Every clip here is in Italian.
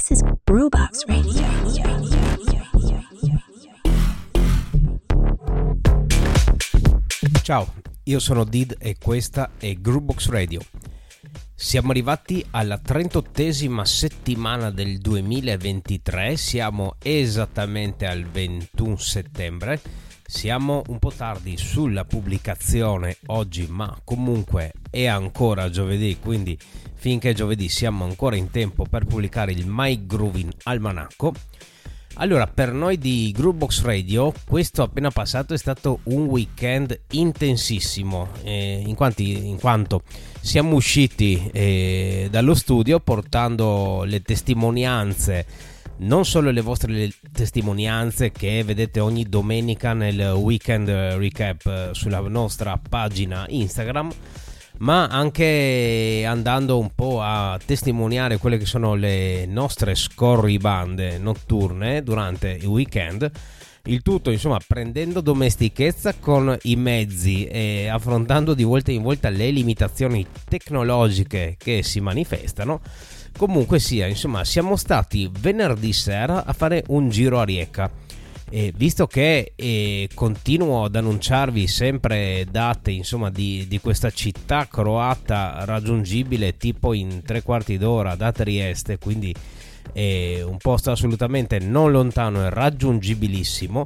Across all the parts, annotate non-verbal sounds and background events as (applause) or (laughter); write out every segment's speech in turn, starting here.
This is Brewbox Radio. Ciao, io sono Did e questa è Groovebox Radio. Siamo arrivati alla 38esima settimana del 2023, siamo esattamente al 21 settembre. Siamo un po' tardi sulla pubblicazione oggi, ma comunque è ancora giovedì, quindi finché giovedì siamo ancora in tempo per pubblicare il My Grooving Almanacco. Allora, per noi di Groovebox Radio, questo appena passato è stato un weekend intensissimo, eh, in, quanti, in, quanto siamo usciti eh, dallo studio portando le testimonianze, non solo le vostre testimonianze che vedete ogni domenica nel weekend recap sulla nostra pagina Instagram, ma anche andando un po' a testimoniare quelle che sono le nostre scorribande notturne durante il weekend. Il tutto, insomma, prendendo domestichezza con i mezzi e affrontando di volta in volta le limitazioni tecnologiche che si manifestano. Comunque sia, insomma, siamo stati venerdì sera a fare un giro a Rieca e visto che eh, continuo ad annunciarvi sempre date insomma, di, di, questa città croata raggiungibile tipo in tre quarti d'ora da Trieste, quindi è un posto assolutamente non lontano e raggiungibilissimo.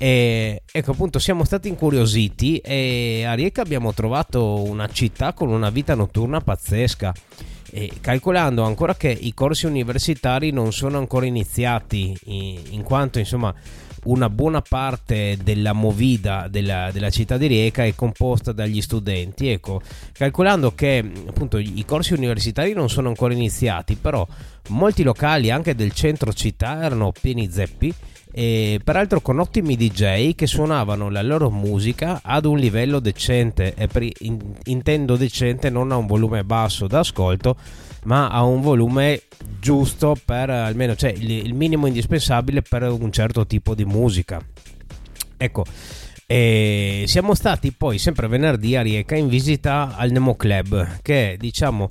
E ecco appunto siamo stati incuriositi e a Rieca abbiamo trovato una città con una vita notturna pazzesca. E calcolando ancora che i corsi universitari non sono ancora iniziati in, quanto insomma una buona parte della movida della, della, città di Rieca è composta dagli studenti. Ecco, calcolando che appunto i corsi universitari non sono ancora iniziati, però molti locali anche del centro città erano pieni zeppi e peraltro con ottimi DJ che suonavano la loro musica ad un livello decente e per, in, intendo decente non a un volume basso d'ascolto ma a un volume giusto per almeno cioè il, il minimo indispensabile per un certo tipo di musica. Ecco e siamo stati poi sempre venerdì a Rieca in visita al Nemo Club che diciamo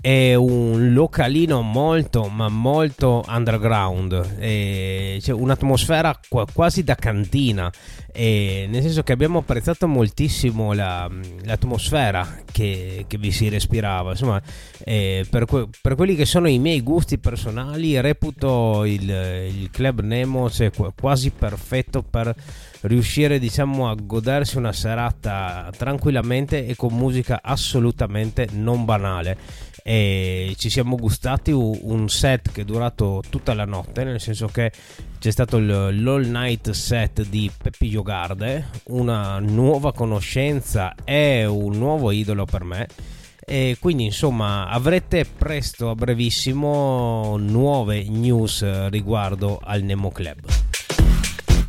è un localino molto ma molto underground. E c'è un'atmosfera quasi da cantina. E nel senso che abbiamo apprezzato moltissimo la, l'atmosfera che, che, vi si respirava. Insomma per, que, per, quelli che sono i miei gusti personali reputo il, il club Nemo cioè, quasi perfetto per riuscire diciamo a godersi una serata tranquillamente e con musica assolutamente non banale. E ci siamo gustati un set che è durato tutta la notte nel senso che c'è stato l'all night set di Peppi Giogarde una nuova conoscenza e un nuovo idolo per me. E quindi insomma avrete presto a brevissimo nuove news riguardo al Nemo Club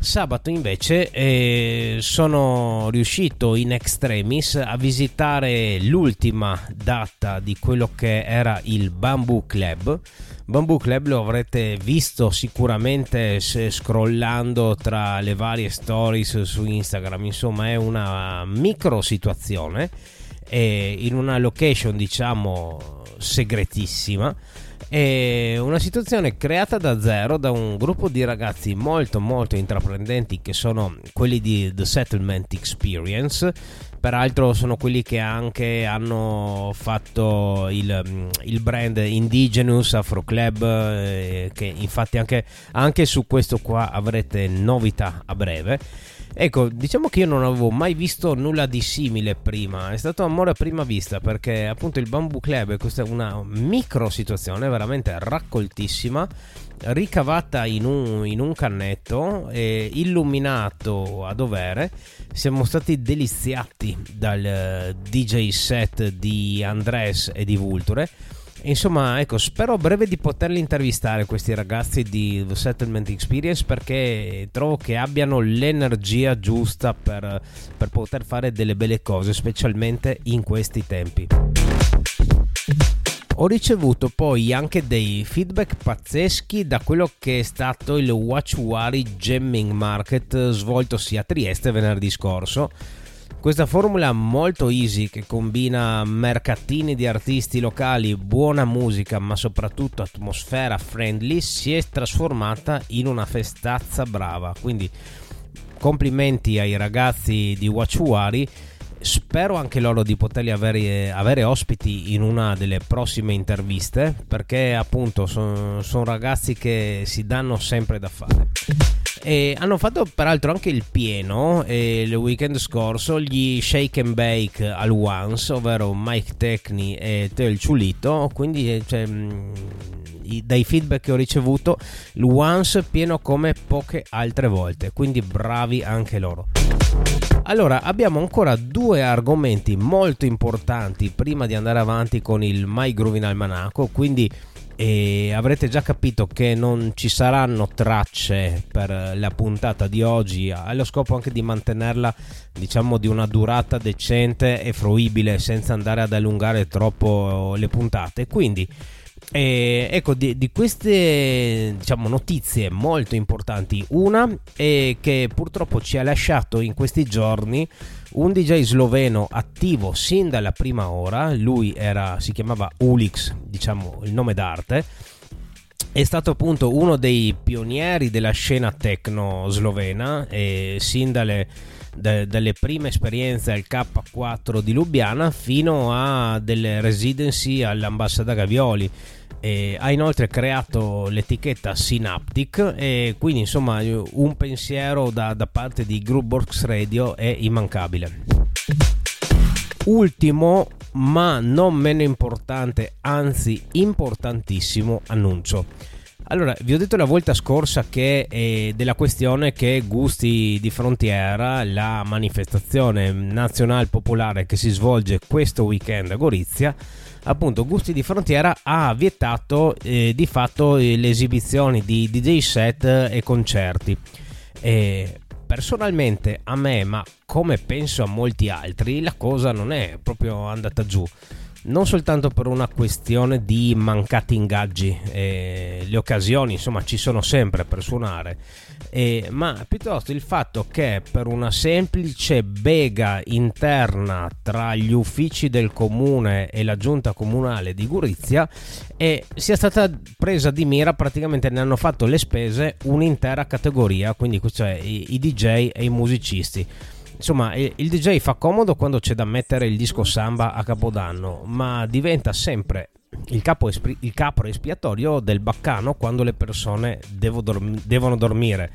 Sabato invece eh, sono riuscito in extremis a visitare l'ultima data di quello che era il Bamboo Club. Bamboo Club lo avrete visto sicuramente scrollando tra le varie stories su Instagram, insomma è una micro situazione in una location diciamo segretissima è una situazione creata da zero da un gruppo di ragazzi molto molto intraprendenti che sono quelli di The Settlement Experience. Peraltro sono quelli che anche hanno fatto il, il brand Indigenous Afro Club eh, che infatti anche, anche su questo qua avrete novità a breve Ecco, diciamo che io non avevo mai visto nulla di simile prima, è stato amore a prima vista perché appunto il Bamboo Club è una micro situazione veramente raccoltissima, ricavata in un, in un cannetto, e illuminato a dovere. Siamo stati deliziati dal eh, DJ set di Andres e di Vulture Insomma, ecco, spero a breve di poterli intervistare questi ragazzi di The Settlement Experience perché trovo che abbiano l'energia giusta per, per poter fare delle belle cose, specialmente in questi tempi. Ho ricevuto poi anche dei feedback pazzeschi da quello che è stato il Watchwari Gemming Market svoltosi a Trieste venerdì scorso Questa formula molto easy che combina mercatini di artisti locali, buona musica ma soprattutto atmosfera friendly si è trasformata in una festazza brava. Quindi complimenti ai ragazzi di Wachuari spero anche loro di poterli avere, avere, ospiti in una delle prossime interviste perché appunto sono son ragazzi che si danno sempre da fare. E hanno fatto peraltro anche il pieno il weekend scorso gli Shake and Bake al Once ovvero Mike Tecni e Teo il Ciulito quindi eh, cioè, mh, dai feedback che ho ricevuto il Once pieno come poche altre volte quindi bravi anche loro allora, abbiamo ancora due argomenti molto importanti prima di andare avanti con il My Groovin Almanacco, quindi eh, avrete già capito che non ci saranno tracce per la puntata di oggi, allo scopo anche di mantenerla, diciamo, di una durata decente e fruibile senza andare ad allungare troppo le puntate. Quindi e ecco, di, di queste diciamo, notizie molto importanti, una è che purtroppo ci ha lasciato in questi giorni un DJ sloveno attivo sin dalla prima ora, lui era, si chiamava Ulix, diciamo il nome d'arte, è stato appunto uno dei pionieri della scena techno slovena e sin dalle, da, dalle prime esperienze al K4 di Lubiana fino a delle residency all'ambasciata Gavioli e ha inoltre creato l'etichetta Synaptic e quindi insomma un pensiero da, da parte di Groupbox Radio è immancabile. Ultimo ma non meno importante, anzi importantissimo annuncio. Allora, vi ho detto la volta scorsa che eh, della questione che Gusti di Frontiera, la manifestazione nazionale popolare che si svolge questo weekend a Gorizia, appunto Gusti di Frontiera ha vietato eh, di fatto le esibizioni di DJ set e concerti. E personalmente a me, ma come penso a molti altri, la cosa non è proprio andata giù non soltanto per una questione di mancati ingaggi, eh, le occasioni insomma ci sono sempre per suonare, eh, ma piuttosto il fatto che per una semplice bega interna tra gli uffici del comune e la giunta comunale di Gurizia eh, sia stata presa di mira, praticamente ne hanno fatto le spese un'intera categoria, quindi cioè i, i DJ e i musicisti. Insomma il DJ fa comodo quando c'è da mettere il disco samba a capodanno ma diventa sempre il, capo espri- il capro espiatorio del baccano quando le persone dorm- devono dormire.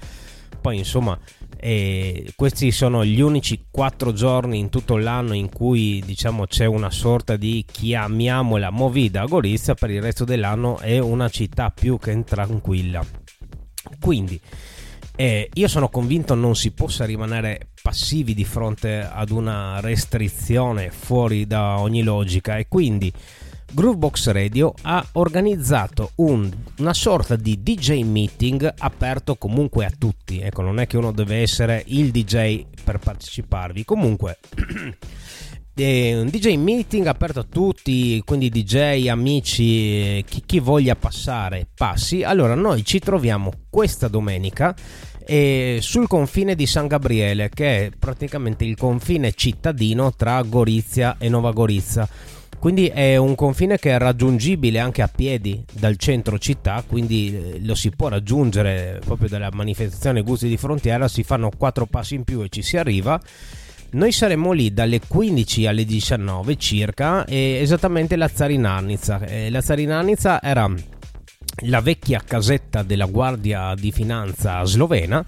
Poi insomma eh, questi sono gli unici quattro giorni in tutto l'anno in cui diciamo c'è una sorta di chiamiamola movida a Gorizia per il resto dell'anno è una città più che tranquilla. Quindi eh, io sono convinto non si possa rimanere passivi di fronte ad una restrizione fuori da ogni logica e quindi Groovebox Radio ha organizzato un, una sorta di DJ meeting aperto comunque a tutti. Ecco, non è che uno deve essere il DJ per parteciparvi. Comunque, (clears throat) è un DJ meeting aperto a tutti, quindi DJ, amici, chi, chi voglia passare, passi. Allora, noi ci troviamo questa domenica e sul confine di San Gabriele, che è praticamente il confine cittadino tra Gorizia e Nova Gorizia. Quindi è un confine che è raggiungibile anche a piedi dal centro città, quindi eh, lo si può raggiungere proprio dalla manifestazione Gusti di Frontiera, si fanno quattro passi in più e ci si arriva. Noi saremo lì dalle 15 alle 19 circa, esattamente la Zarinanizza. Eh, la Zarinanizza era la vecchia casetta della Guardia di Finanza slovena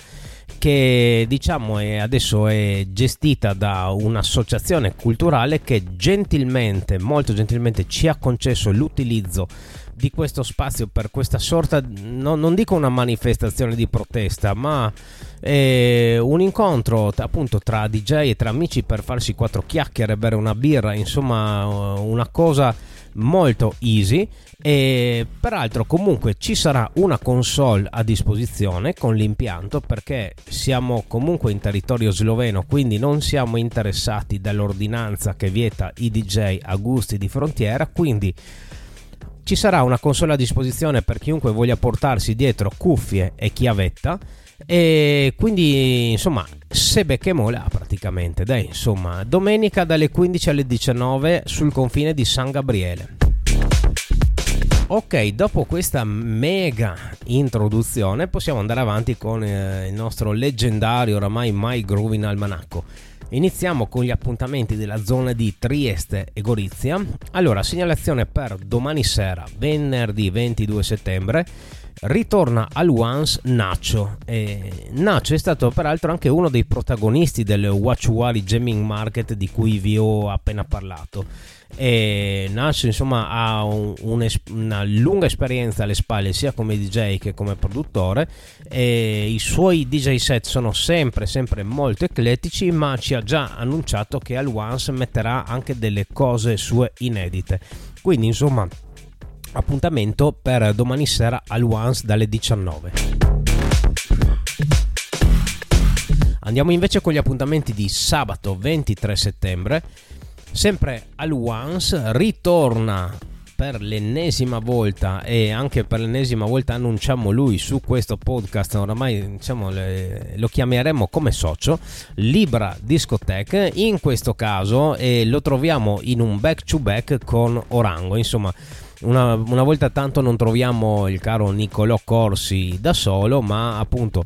che diciamo è, adesso è gestita da un'associazione culturale che gentilmente, molto gentilmente ci ha concesso l'utilizzo di questo spazio per questa sorta, no, non dico una manifestazione di protesta, ma eh, un incontro appunto tra DJ e tra amici per farsi quattro chiacchiere, bere una birra, insomma una cosa molto easy. E peraltro comunque ci sarà una console a disposizione con l'impianto perché siamo comunque in territorio sloveno quindi non siamo interessati dall'ordinanza che vieta i DJ a gusti di frontiera quindi ci sarà una console a disposizione per chiunque voglia portarsi dietro cuffie e chiavetta E quindi, insomma, se becchemo là praticamente, dai, insomma, domenica dalle 15 alle 19 sul confine di San Gabriele. Ok, dopo questa mega introduzione possiamo andare avanti con eh, il nostro leggendario oramai My Groove in Almanacco. Iniziamo con gli appuntamenti della zona di Trieste e Gorizia. Allora, segnalazione per domani sera, venerdì 22 settembre, ritorna al Once Nacho. E Nacho è stato peraltro anche uno dei protagonisti del Watchuari Jamming Market di cui vi ho appena parlato. E Nash insomma ha un, un, una lunga esperienza alle spalle sia come DJ che come produttore. E i suoi DJ set sono sempre sempre molto eclettici ma ci ha già annunciato che al Once metterà anche delle cose sue inedite. Quindi insomma appuntamento per domani sera al Once dalle 19 Andiamo invece con gli appuntamenti di sabato 23 settembre. Sempre al Once ritorna per l'ennesima volta e anche per l'ennesima volta annunciamo lui su questo podcast oramai diciamo, lo chiameremo come socio Libra Discotech in questo caso e lo troviamo in un back to back con Orango. Insomma una, una, volta tanto non troviamo il caro Niccolò Corsi da solo, ma appunto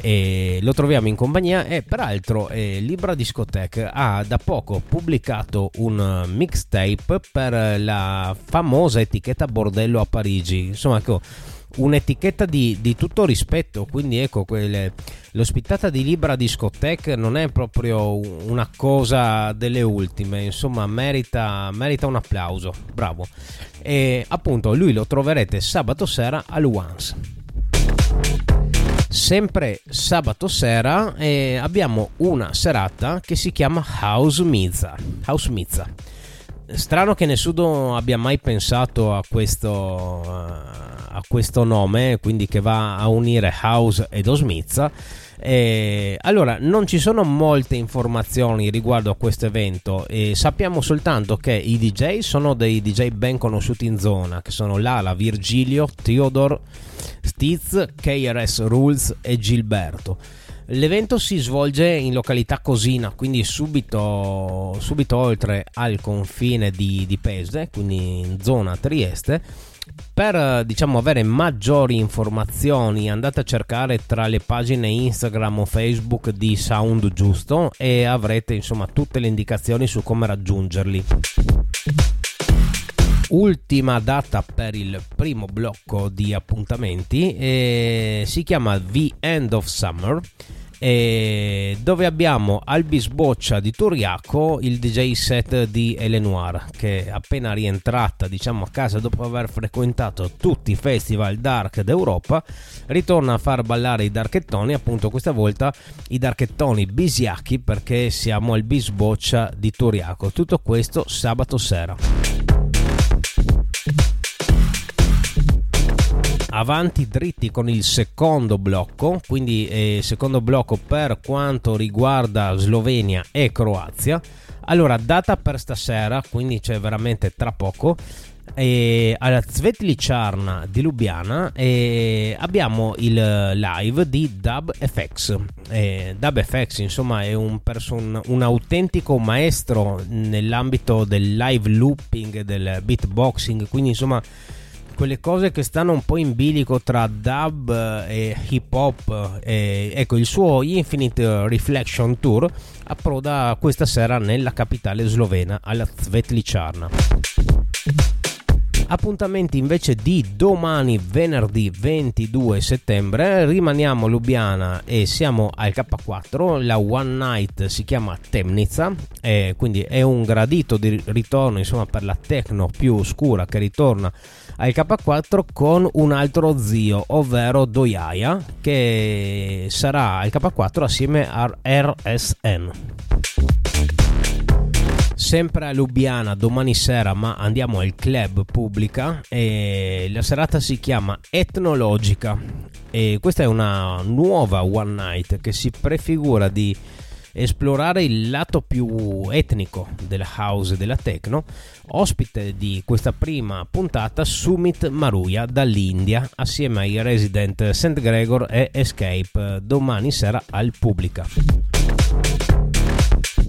eh, lo troviamo in compagnia e peraltro eh, Libra Discotech ha da poco pubblicato un mixtape per la famosa etichetta Bordello a Parigi. Insomma, ecco un'etichetta di, di, tutto rispetto. Quindi ecco, quelle, l'ospitata di Libra Discotech non è proprio una cosa delle ultime, insomma, merita, merita un applauso. Bravo. E appunto, lui lo troverete sabato sera al Once. Sempre sabato sera eh, abbiamo una serata che si chiama House Mizza. House Mizza strano che nessuno abbia mai pensato a questo, a questo nome, quindi che va a unire House ed Osmizza. Eh, allora, non ci sono molte informazioni riguardo a questo evento e sappiamo soltanto che i DJ sono dei DJ ben conosciuti in zona, che sono Lala, Virgilio, Theodore, Stiz, KRS Rules e Gilberto. L'evento si svolge in località Cosina, quindi subito, subito oltre al confine di, di Pesde, quindi in zona Trieste. Per diciamo, avere maggiori informazioni andate a cercare tra le pagine Instagram o Facebook di Sound Giusto e avrete insomma tutte le indicazioni su come raggiungerli. Ultima data per il primo blocco di appuntamenti eh, si chiama The End of Summer dove abbiamo Albis Boccia di Turiaco, il DJ set di Elenoir, che appena rientrata diciamo a casa dopo aver frequentato tutti i festival dark d'Europa, ritorna a far ballare i darchettoni, appunto questa volta i darchettoni bisiacchi perché siamo al Bisboccia di Turiaco. Tutto questo sabato sera. Avanti dritti con il secondo blocco, quindi eh, secondo blocco per quanto riguarda Slovenia e Croazia. Allora, data per stasera, quindi c'è veramente tra poco. E alla Svetliciarna di Lubiana e abbiamo il live di DubFX. E DubFX, insomma, è un, person- un autentico maestro nell'ambito del live looping, del beatboxing, quindi insomma quelle cose che stanno un po' in bilico tra dub e hip hop. E, ecco, il suo Infinite Reflection Tour approda questa sera nella capitale slovena, alla Svetliciarna. Appuntamenti invece di domani, venerdì 22 settembre. Rimaniamo a Lubiana e siamo al K4. La One Night si chiama Temnica, e quindi è un gradito di ritorno insomma, per la techno più oscura che ritorna al K4 con un altro zio, ovvero Doiaia, che sarà al K4 assieme a RSN. Sempre a Lubiana domani sera, ma andiamo al club pubblica e la serata si chiama Etnologica e questa è una nuova one night che si prefigura di esplorare il lato più etnico della house della techno. Ospite di questa prima puntata Sumit Maruya dall'India assieme ai resident St. Gregor e Escape domani sera al Pubblica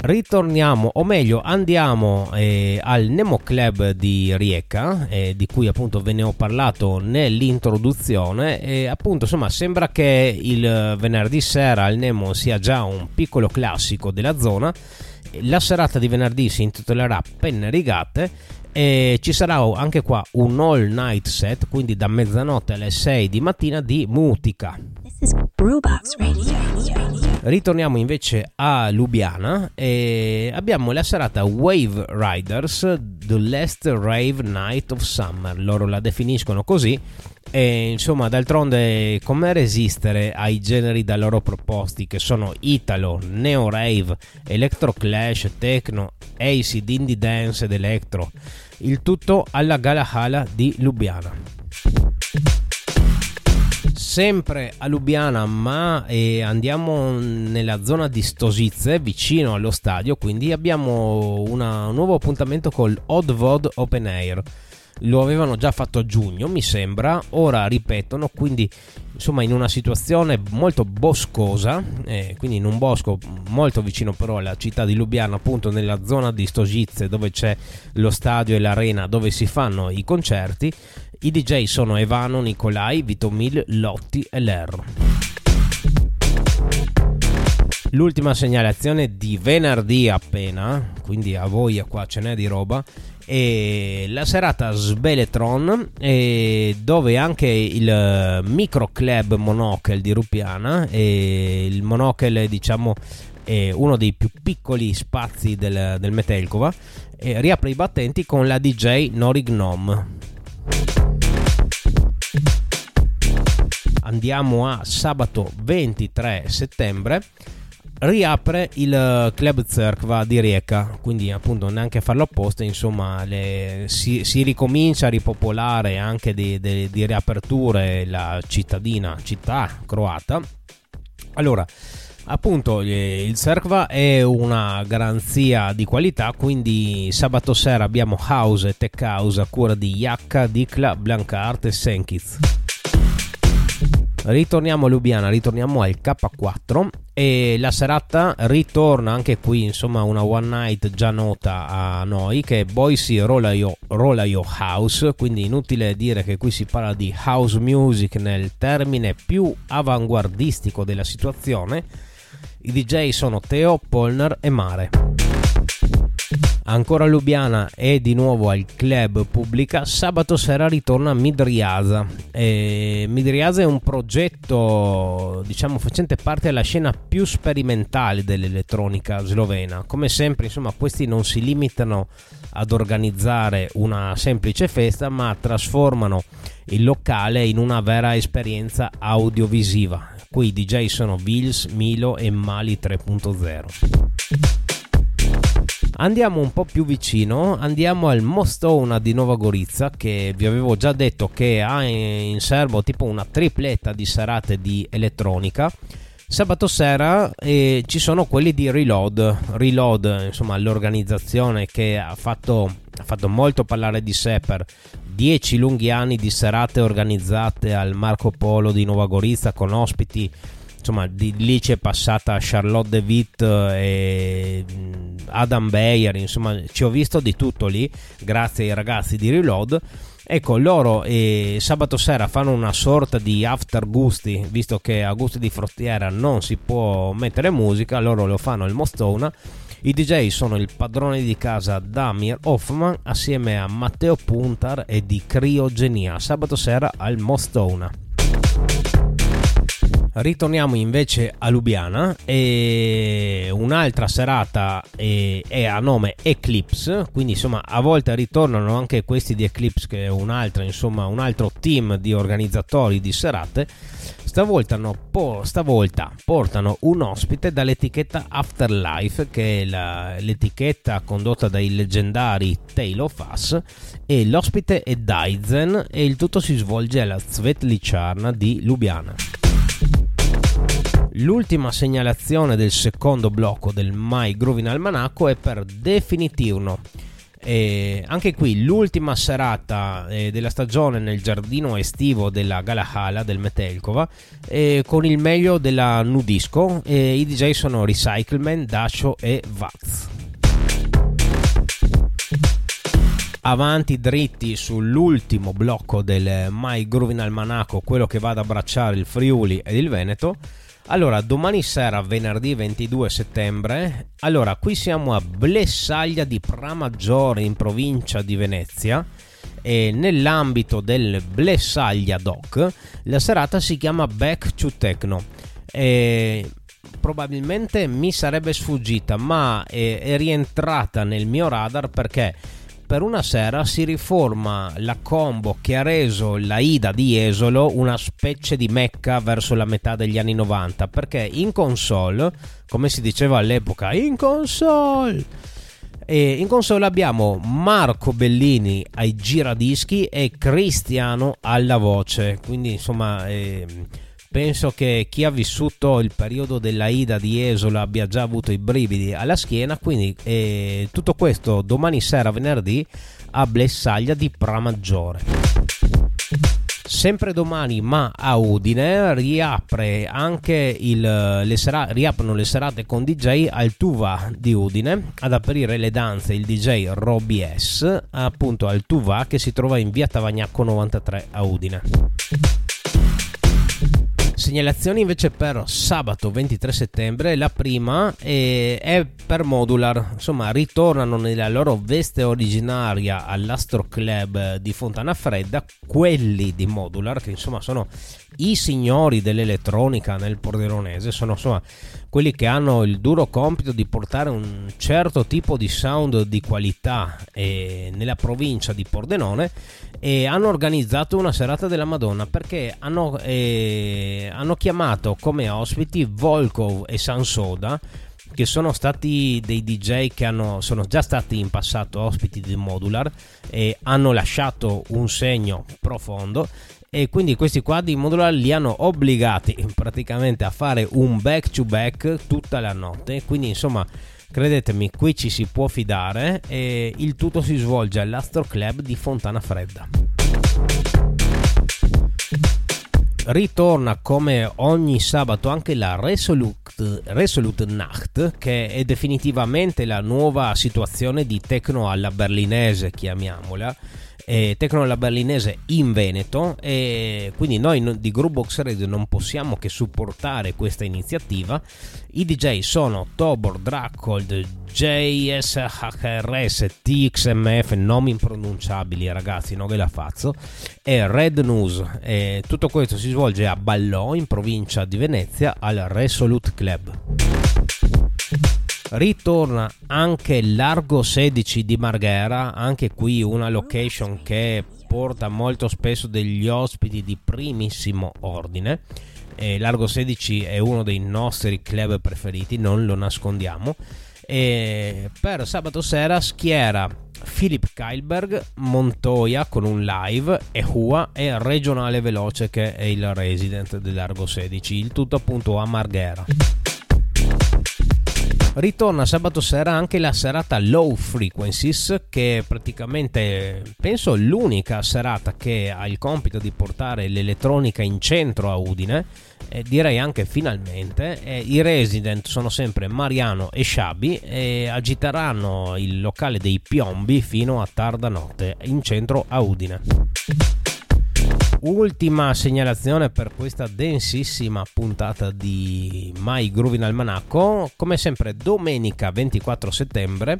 ritorniamo, o meglio andiamo eh, al Nemo Club di Rieca, eh, di cui appunto ve ne ho parlato nell'introduzione e appunto insomma sembra che il venerdì sera al Nemo sia già un piccolo classico della zona. La serata di venerdì si intitolerà Penne rigate e ci sarà anche qua un all night set, quindi da mezzanotte alle 6 di mattina di Mutica. This is Brewbox Radio. Ritorniamo invece a Lubiana e abbiamo la serata Wave Riders The Last Rave Night of Summer. Loro la definiscono così. E insomma, d'altronde, come resistere ai generi da loro proposti che sono Italo, Neo Rave, Electro Clash, Techno, Acid, Indie Dance ed Electro. Il tutto alla Galahala di Lubiana sempre a Lubiana, ma eh, andiamo nella zona di Stosizze, vicino allo stadio, quindi abbiamo una, un nuovo appuntamento col Odd Vod Open Air. Lo avevano già fatto a giugno, mi sembra, ora ripetono, quindi insomma in una situazione molto boscosa, eh, quindi in un bosco molto vicino però alla città di Lubiana, appunto nella zona di Stosizze dove c'è lo stadio e l'arena dove si fanno i concerti i DJ sono Evano, Nicolai, Vitomil, Lotti e Ler. L'ultima segnalazione di venerdì appena, quindi a voi qua ce n'è di roba, è la serata Sbeletron dove anche il micro club Monocle di Rupiana il Monocle diciamo è uno dei più piccoli spazi del, del Metelkova riapre i battenti con la DJ Norig Gnome andiamo a sabato 23 settembre. Riapre il club Zerkva di Rijeka. Quindi appunto neanche a farlo apposta insomma le, si, si, ricomincia a ripopolare anche di, di, di riaperture la cittadina città croata. Allora appunto il Cerkva è una garanzia di qualità quindi sabato sera abbiamo house e tech house a cura di Yakka, Dikla, Blancart e Senkiz ritorniamo a Lubiana ritorniamo al K4 e la serata ritorna anche qui insomma una one night già nota a noi che è Boise Rolayo, Rolayo House quindi inutile dire che qui si parla di house music nel termine più avanguardistico della situazione i DJ sono Teo, Polner e Mare. Ancora Lubiana e di nuovo al club pubblica, sabato sera ritorna Midriasa. E Midriasa è un progetto, diciamo, facente parte della scena più sperimentale dell'elettronica slovena. Come sempre, insomma, questi non si limitano ad organizzare una semplice festa, ma trasformano il locale in una vera esperienza audiovisiva Qui i DJ sono Vils, Milo e Mali 3.0. Andiamo un po' più vicino, andiamo al Mostona di Nova Gorizia che vi avevo già detto che ha in serbo tipo una tripletta di serate di elettronica. Sabato sera eh, ci sono quelli di Reload, Reload insomma l'organizzazione che ha fatto, ha fatto molto parlare di sé per dieci lunghi anni di serate organizzate al Marco Polo di Nuova Gorizia con ospiti insomma di lì c'è passata Charlotte De Witt e mm, Adam Bayer insomma ci ho visto di tutto lì grazie ai ragazzi di Reload. Ecco loro eh, sabato sera fanno una sorta di after gusti visto che a gusti di frottiera non si può mettere musica loro lo fanno il Mostona. I DJ sono il padrone di casa Damir Hoffman assieme a Matteo Puntar e di Criogenia. Sabato sera al Mostona. Ritorniamo invece a Lubiana e un'altra serata è, a nome Eclipse, quindi insomma a volte ritornano anche questi di Eclipse che è un altro, insomma, un altro team di organizzatori di serate Stavolta, no, po- stavolta, portano un ospite dall'etichetta Afterlife, che è la, l'etichetta condotta dai leggendari Tale of Us, e l'ospite è Daizen e il tutto si svolge alla Svetlicharna di Lubiana. L'ultima segnalazione del secondo blocco del My Groovin Almanacco è per Definitivno. E anche qui l'ultima serata eh, della stagione nel giardino estivo della Galahala del Metelkova eh, con il meglio della Nudisco. Eh, I DJ sono Recycleman, Dacio e Vaz. Avanti dritti sull'ultimo blocco del My Groovin Almanacco, quello che va ad abbracciare il Friuli ed il Veneto. Allora, domani sera, venerdì 22 settembre, allora qui siamo a Blessaglia di Pramaggiore in provincia di Venezia e nell'ambito del Blessaglia Doc la serata si chiama Back to Techno. E probabilmente mi sarebbe sfuggita, ma è, è rientrata nel mio radar perché per una sera si riforma la combo che ha reso la Ida di Esolo una specie di mecca verso la metà degli anni 90 perché in console, come si diceva all'epoca, in console! E in console abbiamo Marco Bellini ai giradischi e Cristiano alla voce. Quindi insomma eh, penso che chi ha vissuto il periodo della Ida di Esola abbia già avuto i brividi alla schiena, quindi eh, tutto questo domani sera, venerdì, a Blessaglia di Pramaggiore. Sempre domani, ma a Udine, riapre anche il, le sera, riaprono le serate con DJ al Tuva di Udine. Ad aprire le danze il DJ Robby S, appunto al Tuva che si trova in via Tavagnacco 93 a Udine. Segnalazioni invece per sabato 23 settembre, la prima è, per Modular, insomma ritornano nella loro veste originaria all'Astro Club di Fontana Fredda, quelli di Modular che insomma sono i signori dell'elettronica nel Pordenonese, sono insomma quelli che hanno il duro compito di portare un certo tipo di sound di qualità nella provincia di Pordenone e hanno organizzato una serata della Madonna perché hanno, eh, hanno chiamato come ospiti Volkov e Sansoda che sono stati dei DJ che hanno, sono già stati in passato ospiti di Modular e hanno lasciato un segno profondo e quindi questi qua di Modular li hanno obbligati praticamente a fare un back to back tutta la notte. Quindi insomma credetemi qui ci si può fidare e il tutto si svolge all'Astro Club di Fontana Fredda. Ritorna come ogni sabato anche la Resolute, Resolute Nacht che è definitivamente la nuova situazione di techno alla berlinese chiamiamola eh, Tecnola Berlinese in Veneto e quindi noi di Groovebox Radio non possiamo che supportare questa iniziativa. I DJ sono Tobor, Dracold, JSHRS, TXMF, nomi impronunciabili ragazzi, non ve la faccio, e Red News. E tutto questo si svolge a Ballò in provincia di Venezia al Resolute Club ritorna anche Largo 16 di Marghera, anche qui una location che porta molto spesso degli ospiti di primissimo ordine. E Largo 16 è uno dei nostri club preferiti, non lo nascondiamo. E per sabato sera schiera Philip Keilberg, Montoya con un live e Hua e Regionale Veloce che è il resident del Largo 16, il tutto appunto a Marghera. Ritorna sabato sera anche la serata Low Frequencies, che è praticamente penso l'unica serata che ha il compito di portare l'elettronica in centro a Udine. E direi anche finalmente. E I resident sono sempre Mariano e Sciabi e agiteranno il locale dei Piombi fino a tarda notte in centro a Udine ultima segnalazione per questa densissima puntata di My Groovin Almanacco. Come sempre, domenica 24 settembre,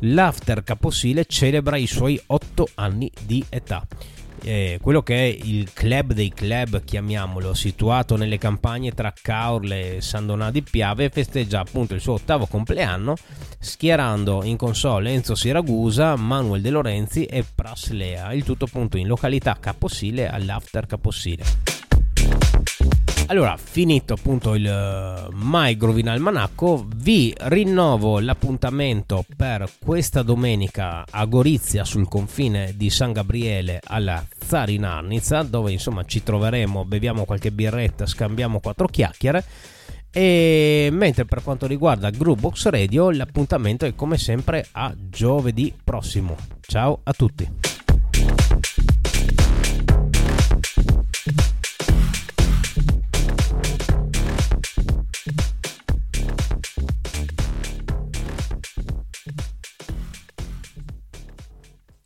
l'After Caposile celebra i suoi 8 anni di età eh, quello che è il club dei club, chiamiamolo, situato nelle campagne tra Caorle e San Donà di Piave, festeggia appunto il suo ottavo compleanno, schierando in console Enzo Siragusa, Manuel De Lorenzi e Praslea, il tutto appunto in località Caposile all'After Caposile. Allora, finito appunto il uh, My Grovina Almanacco, vi rinnovo l'appuntamento per questa domenica a Gorizia sul confine di San Gabriele alla Zarinarnizza, dove insomma ci troveremo, beviamo qualche birretta, scambiamo quattro chiacchiere E mentre per quanto riguarda Groovebox Radio, l'appuntamento è come sempre a giovedì prossimo. Ciao a tutti.